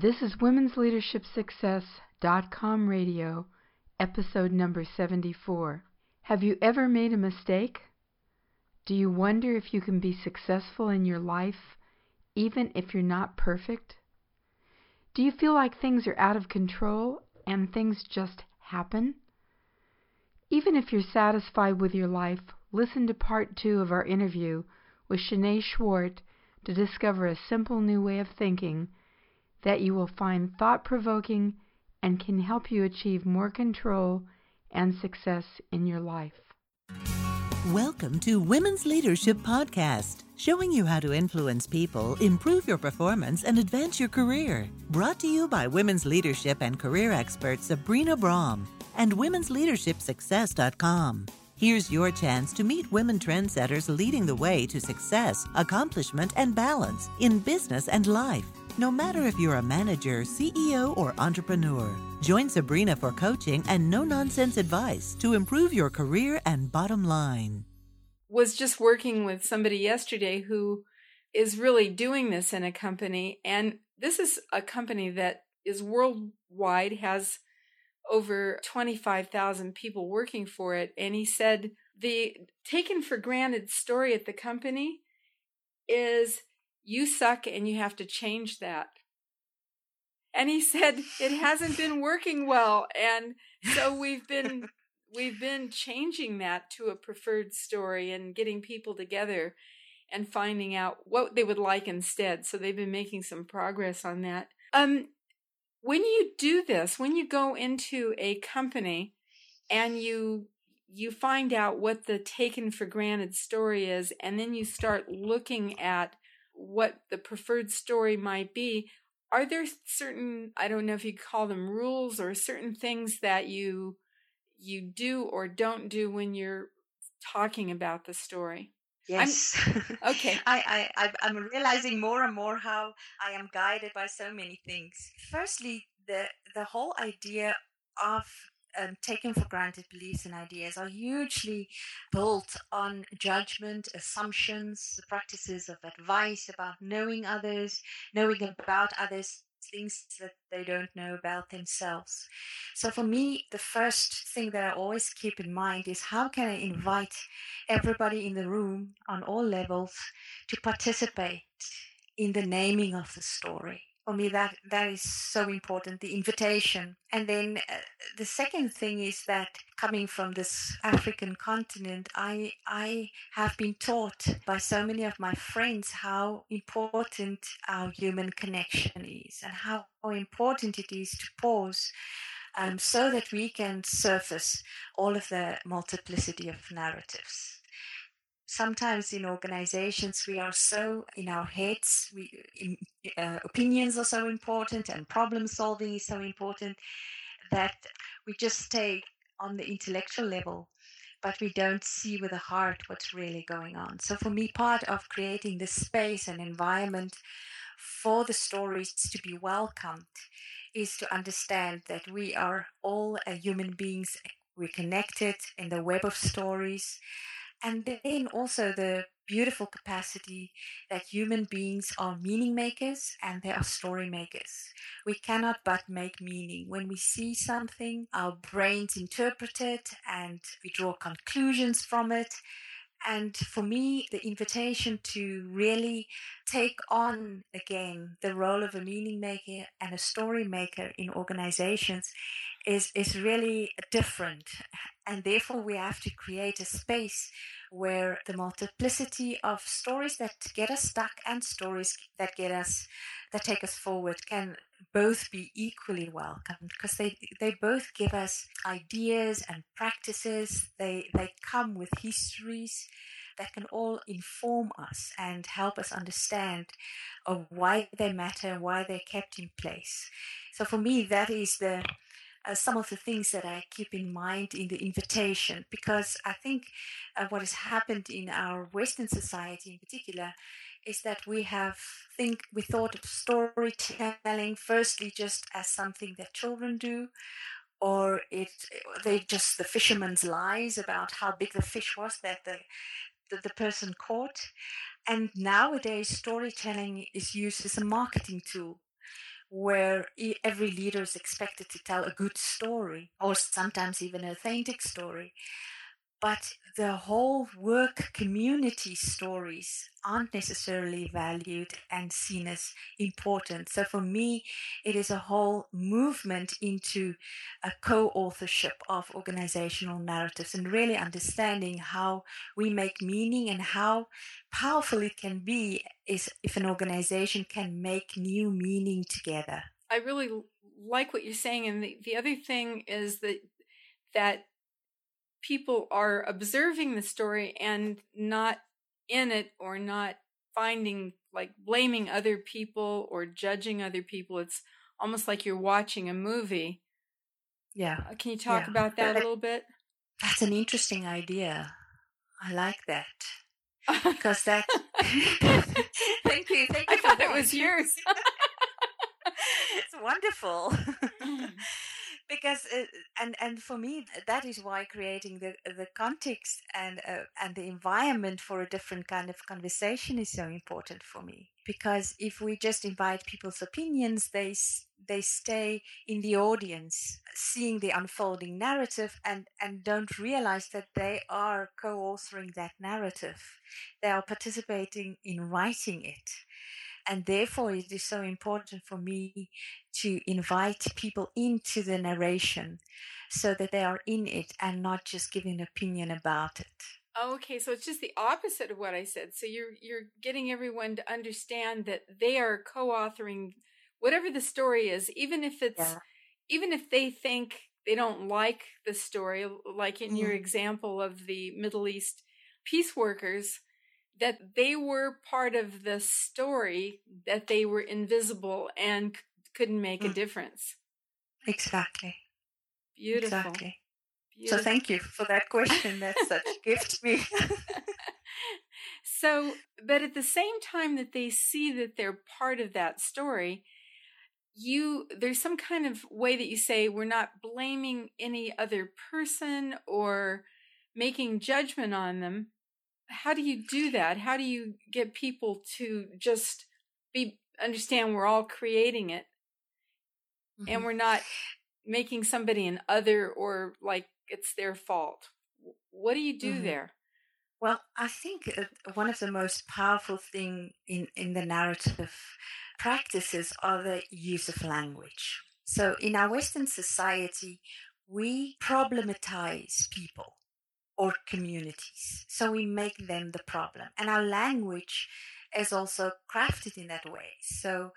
This is Women's Leadership Success.com radio, episode number 74. Have you ever made a mistake? Do you wonder if you can be successful in your life even if you're not perfect? Do you feel like things are out of control and things just happen? Even if you're satisfied with your life, listen to part two of our interview with Chené Swart to discover a simple new way of thinking that you will find thought provoking and can help you achieve more control and success in your life. Welcome to Women's Leadership Podcast, showing you how to influence people, improve your performance, and advance your career. Brought to you by women's leadership and career expert Sabrina Braham and womensleadershipsuccess.com. Here's your chance to meet women trendsetters leading the way to success, accomplishment, and balance in business and life. No matter if you're a manager, CEO, or entrepreneur, join Sabrina for coaching and no nonsense advice to improve your career and bottom line. Was just working with somebody yesterday who is really doing this in a company, and this is a company that is worldwide, has over 25,000 people working for it. And he said the taken for granted story at the company is you suck and you have to change that. And he said it hasn't been working well. And so we've been, we've been changing that to a preferred story and getting people together and finding out what they would like instead. So they've been making some progress on that. Um, when you do this, when you go into a company and you you find out what the taken for granted story is and then you start looking at what the preferred story might be, are there certain I don't know if you call them rules or certain things that you you do or don't do when you're talking about the story? Yes. I'm, okay. I, I, I'm realizing more and more how I am guided by so many things. Firstly, the, the whole idea of um, taken for granted beliefs and ideas are hugely built on judgment, assumptions, the practices of advice about knowing others, knowing about others, things that they don't know about themselves. So for me, the first thing that I always keep in mind is how can I invite everybody in the room on all levels to participate in the naming of the story for me that that is so important the invitation. And then uh, the second thing is that coming from this african continent i i have been taught by so many of my friends how important our human connection is and how important it is to pause um, so that we can surface all of the multiplicity of narratives sometimes in organizations we are so in our heads we in, uh, opinions are so important and problem solving is so important that we just stay on the intellectual level but we don't see with the heart what's really going on. So for me part of creating this space and environment for the stories to be welcomed is to understand that we are all uh, human beings we're connected in the web of stories and then also the beautiful capacity that human beings are meaning makers and they are story makers. We cannot but make meaning. When we see something, our brains interpret it and we draw conclusions from it. And for me, the invitation to really take on again the role of a meaning maker and a story maker in organizations is, is really different. And therefore, we have to create a space where the multiplicity of stories that get us stuck and stories that get us that take us forward can both be equally welcomed because they they both give us ideas and practices. They they come with histories that can all inform us and help us understand of why they matter and why they're kept in place. So for me that is the uh, some of the things that I keep in mind in the invitation, because I think uh, what has happened in our Western society in particular is that we have think we thought of storytelling firstly just as something that children do or it they just the fisherman's lies about how big the fish was that the the, the person caught. And nowadays storytelling is used as a marketing tool where every leader is expected to tell a good story or sometimes even an authentic story but the whole work community stories aren't necessarily valued and seen as important. So for me, it is a whole movement into a co-authorship of organizational narratives and really understanding how we make meaning and how powerful it can be is if an organization can make new meaning together. I really like what you're saying. And the, the other thing is that that people are observing the story and not in it or not finding like blaming other people or judging other people. It's almost like you're watching a movie. Yeah. Uh, can you talk yeah. about that a little bit? That's an interesting idea. I like that. Because that. thank you. Thank you. I thought it was yours. it's wonderful. Because uh, and and for me that is why creating the the context and uh, and the environment for a different kind of conversation is so important for me. Because if we just invite people's opinions they they stay in the audience seeing the unfolding narrative and and don't realize that they are co-authoring that narrative. They are participating in writing it and therefore, it is so important for me to invite people into the narration so that they are in it and not just giving an opinion about it. Okay, so it's just the opposite of what I said. So you're you're getting everyone to understand that they are co-authoring whatever the story is, even if it's yeah. even if they think they don't like the story, like in mm. your example of the Middle East peace workers, that they were part of the story, that they were invisible and c- couldn't make mm. a difference. Exactly. Beautiful. Exactly. Beautiful. So thank you for that question. That's such a gift to me. so, but at the same time that they see that they're part of that story, you there's some kind of way that you say we're not blaming any other person or making judgment on them how do you do that? How do you get people to just be understand we're all creating it mm-hmm. and we're not making somebody an other or like it's their fault? What do you do mm-hmm. there? Well, I think one of the most powerful thing in, in the narrative practices are the use of language. So in our Western society, we problematize people or communities. So we make them the problem. And our language is also crafted in that way. So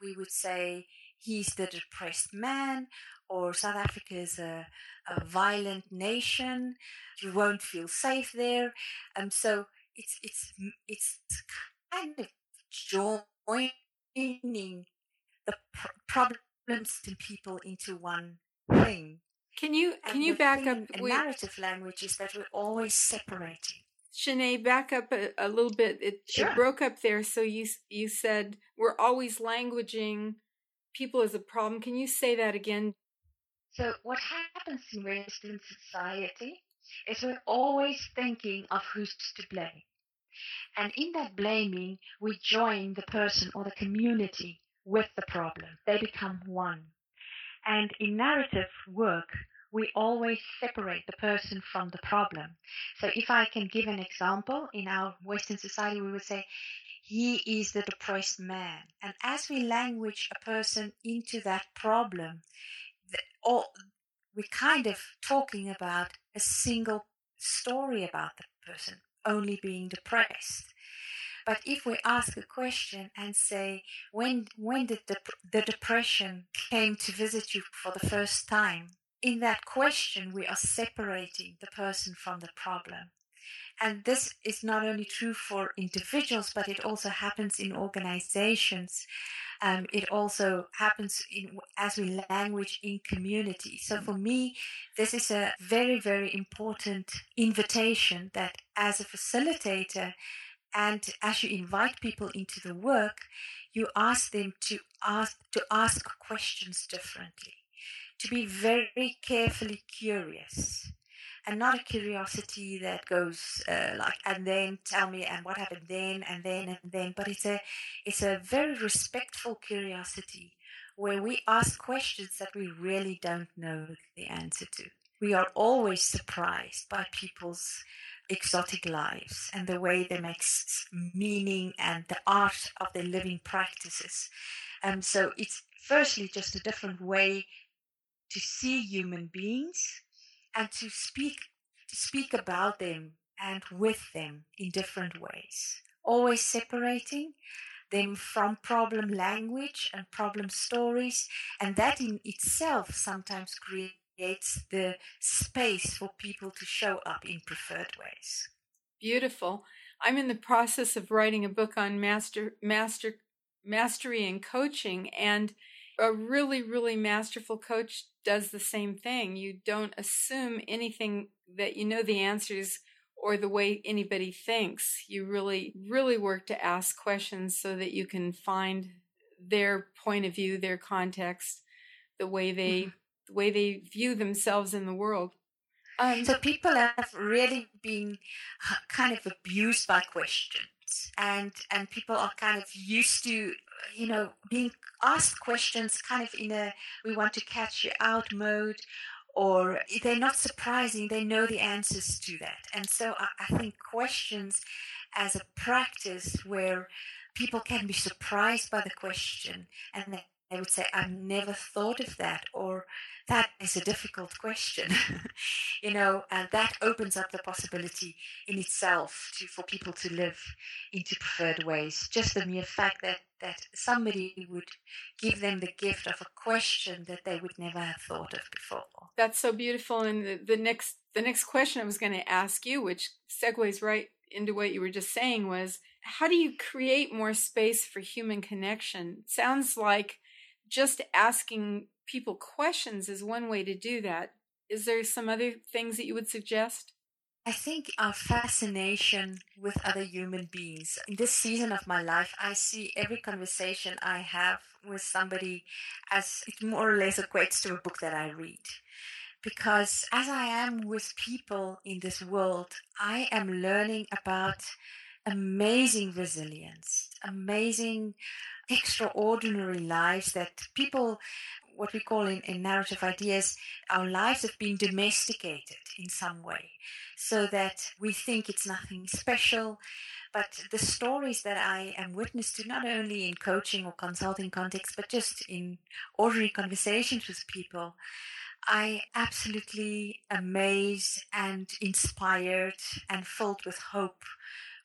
we would say he's the depressed man, or South Africa is a, a violent nation. You won't feel safe there. Um, so it's it's it's kind of joining the pr- problems in people into one thing. Can you can you back up? In narrative language is that we're always separating. Chené, back up a, a little bit. It, sure. it broke up there. So you you said we're always languaging people as a problem. Can you say that again? So what happens in Western society is we're always thinking of who's to blame. And in that blaming, we join the person or the community with the problem. They become one. And in narrative work, we always separate the person from the problem. So if I can give an example, in our Western society, we would say, he is the depressed man. And as we language a person into that problem, the, all, we're kind of talking about a single story about the person only being depressed. But if we ask a question and say, when, when did the, the depression came to visit you for the first time? In that question, we are separating the person from the problem. And this is not only true for individuals, but it also happens in organizations. Um, it also happens in, as we language in community. So for me, this is a very, very important invitation that as a facilitator, and as you invite people into the work, you ask them to ask to ask questions differently, to be very carefully curious, and not a curiosity that goes uh, like and then tell me and what happened then and then and then. But it's a it's a very respectful curiosity where we ask questions that we really don't know the answer to. We are always surprised by people's exotic lives and the way they make meaning and the art of their living practices. And so it's firstly just a different way to see human beings and to speak to speak about them and with them in different ways always separating them from problem language and problem stories and that in itself sometimes creates the space for people to show up in preferred ways beautiful i'm in the process of writing a book on master master mastery and coaching and a really, really masterful coach does the same thing. You don't assume anything that you know the answers or the way anybody thinks. You really, really work to ask questions so that you can find their point of view, their context, the way they, mm-hmm. The way they view themselves in the world. Um, so people have really been kind of abused by questions and and people are kind of used to you know being asked questions kind of in a we want to catch you out mode or they're not surprising they know the answers to that and so I, I think questions as a practice where people can be surprised by the question and they, they would say i've never thought of that or that is a difficult question. You know and that opens up the possibility in itself to for people to live into preferred ways. Just the mere fact that that somebody would give them the gift of a question that they would never have thought of before. That's so beautiful and the, the next the next question i was going to ask you which segues right into what you were just saying was how do you create more space for human connection? Sounds like just asking people questions is one way to do that. Is there some other things that you would suggest? I think our fascination with other human beings. In this season of my life, I see every conversation I have with somebody as it more or less equates to a book that I read. Because as I am with people in this world, I am learning about amazing resilience, amazing, extraordinary lives that people what we call in, in narrative ideas, our lives have been domesticated in some way so that we think it's nothing special. But the stories that I am witness to, not only in coaching or consulting context, but just in ordinary conversations with people, I absolutely amazed and inspired and filled with hope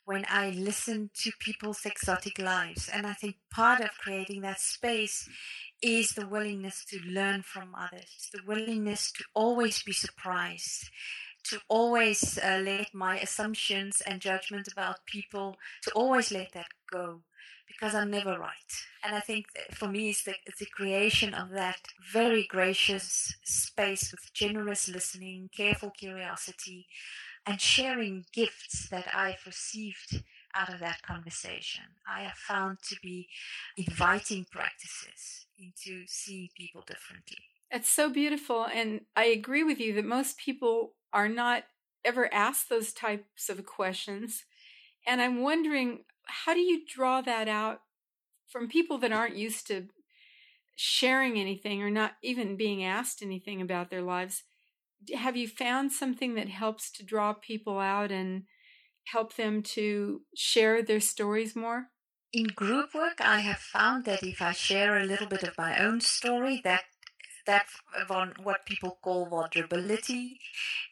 when I listen to people's exotic lives. And I think part of creating that space is the willingness to learn from others, the willingness to always be surprised, to always uh, let my assumptions and judgment about people, to always let that go because I'm never right. And I think for me, it's the, it's the creation of that very gracious space with generous listening, careful curiosity, and sharing gifts that I've received out of that conversation. I have found to be inviting practices into seeing people differently. It's so beautiful. And I agree with you that most people are not ever asked those types of questions. And I'm wondering, how do you draw that out from people that aren't used to sharing anything or not even being asked anything about their lives? Have you found something that helps to draw people out and help them to share their stories more? In group work, I have found that if I share a little bit of my own story, that that what people call vulnerability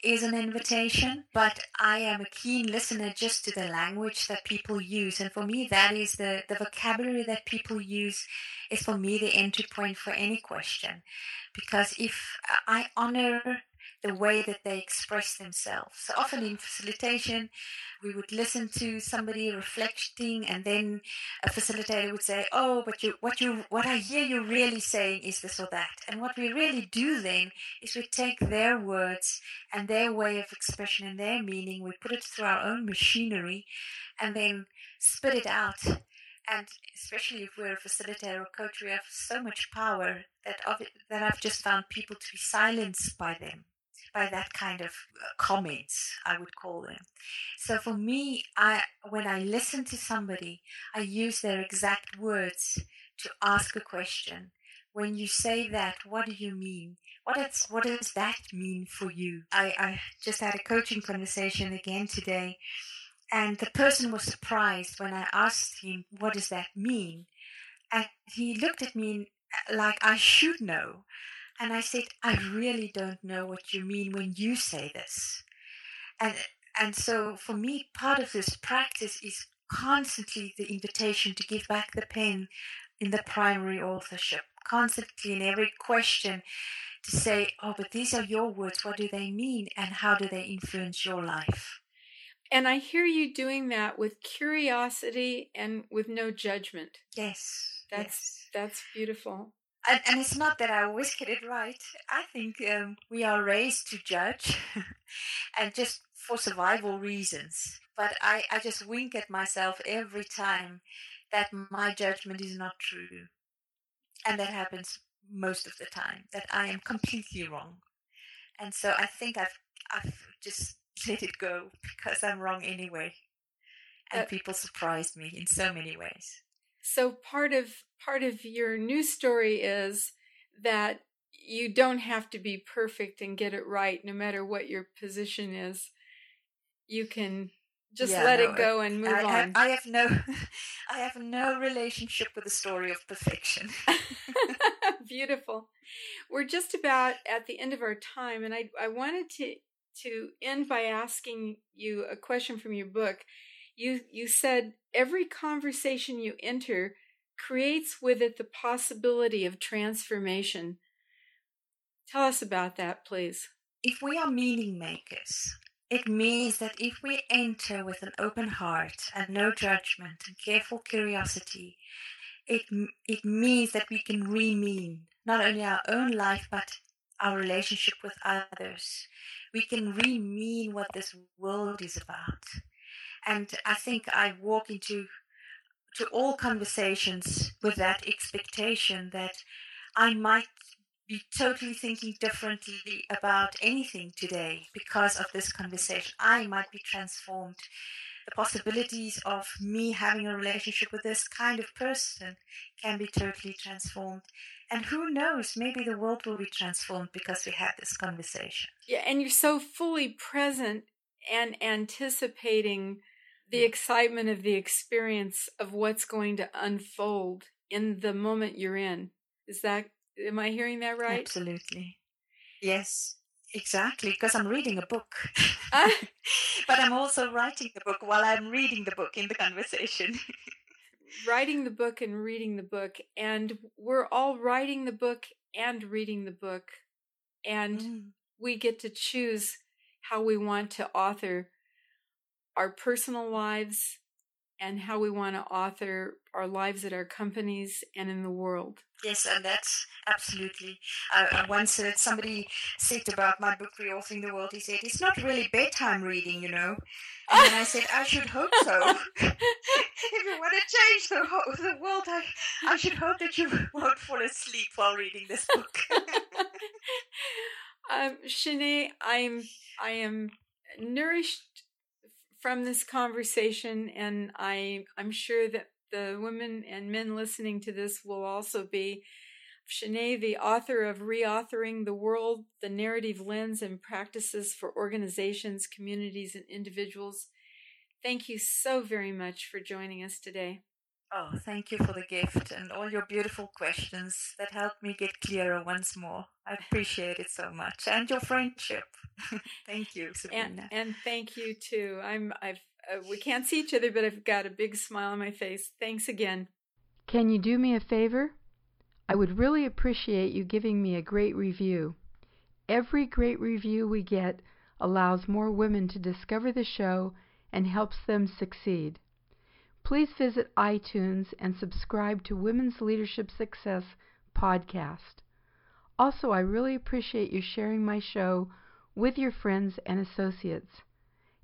is an invitation but i am a keen listener just to the language that people use and for me that is the, the vocabulary that people use is for me the entry point for any question because if i honor the way that they express themselves. So often in facilitation, we would listen to somebody reflecting, and then a facilitator would say, "Oh, but you, what you, what I hear you really saying is this or that." And what we really do then is we take their words and their way of expression and their meaning, we put it through our own machinery, and then spit it out and especially if we're a facilitator or coach, we have so much power that that I've just found people to be silenced by them by that kind of uh, comments, I would call them. So for me, I when I listen to somebody, I use their exact words to ask a question when you say that, what do you mean? What does what does that mean for you? I, I just had a coaching conversation again today, and the person was surprised when I asked him, "What does that mean?" And he looked at me like I should know, and I said, "I really don't know what you mean when you say this." And and so for me, part of this practice is constantly the invitation to give back the pen in the primary authorship, constantly in every question to say, oh, but these are your words. What do they mean? And how do they influence your life? And I hear you doing that with curiosity and with no judgment. Yes. That's yes. that's beautiful. And, and it's not that I always get it right. I think um, we are raised to judge and just for survival reasons. But I, I just wink at myself every time that my judgment is not true. And that happens most of the time, that I am completely wrong. And so I think I've, I've just let it go because I'm wrong anyway. And uh, people surprised me in so many ways. So part of part of your new story is that you don't have to be perfect and get it right no matter what your position is. You can just yeah, let no, it go and move I, on. I, I have no, I have no relationship with the story of perfection. Beautiful. We're just about at the end of our time, and I I wanted to to end by asking you a question from your book. You you said every conversation you enter creates with it the possibility of transformation. Tell us about that, please. If we are meaning makers, it means that if we enter with an open heart and no judgment and careful curiosity, it, it means that we can re-mean not only our own life but our relationship with others. We can re-mean what this world is about. And I think I walk into to all conversations with that expectation that I might be totally thinking differently about anything today because of this conversation. I might be transformed. The possibilities of me having a relationship with this kind of person can be totally transformed. And who knows, maybe the world will be transformed because we had this conversation. Yeah, and you're so fully present and anticipating the excitement of the experience of what's going to unfold in the moment you're in. Is that Am I hearing that right? Absolutely. Yes, exactly. Because I'm reading a book. Ah. but I'm also writing the book while I'm reading the book in the conversation. writing the book and reading the book. And we're all writing the book and reading the book. And mm. we get to choose how we want to author our personal lives and how we want to author our lives at our companies and in the world. Yes, and that's absolutely. I, once heard somebody said about my book, Reauthoring the World, he said, it's not really bedtime reading, you know. And I said, I should hope so. if you want to change the, whole, the world, I, I should hope that you won't fall asleep while reading this book. um, Chené, I'm, I am nourished from this conversation, and I I'm sure that the women and men listening to this will also be. Chené, the author of Reauthoring the World, the narrative lens and practices for organizations, communities, and individuals. Thank you so very much for joining us today. Oh, thank you for the gift and all your beautiful questions that helped me get clearer once more. I appreciate it so much and your friendship. thank you, Sabrina. And, and, thank you too. I'm I've uh, we can't see each other, but I've got a big smile on my face. Thanks again. Can you do me a favor? I would really appreciate you giving me a great review. Every great review we get allows more women to discover the show and helps them succeed. Please visit iTunes and subscribe to Women's Leadership Success podcast. Also, I really appreciate you sharing my show with your friends and associates.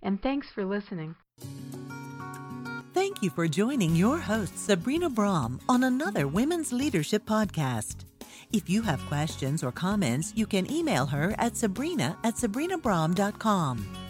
And thanks for listening. Thank you for joining your host, Sabrina Braham, on another Women's Leadership podcast. If you have questions or comments, you can email her at sabrina at sabrinabraham.com.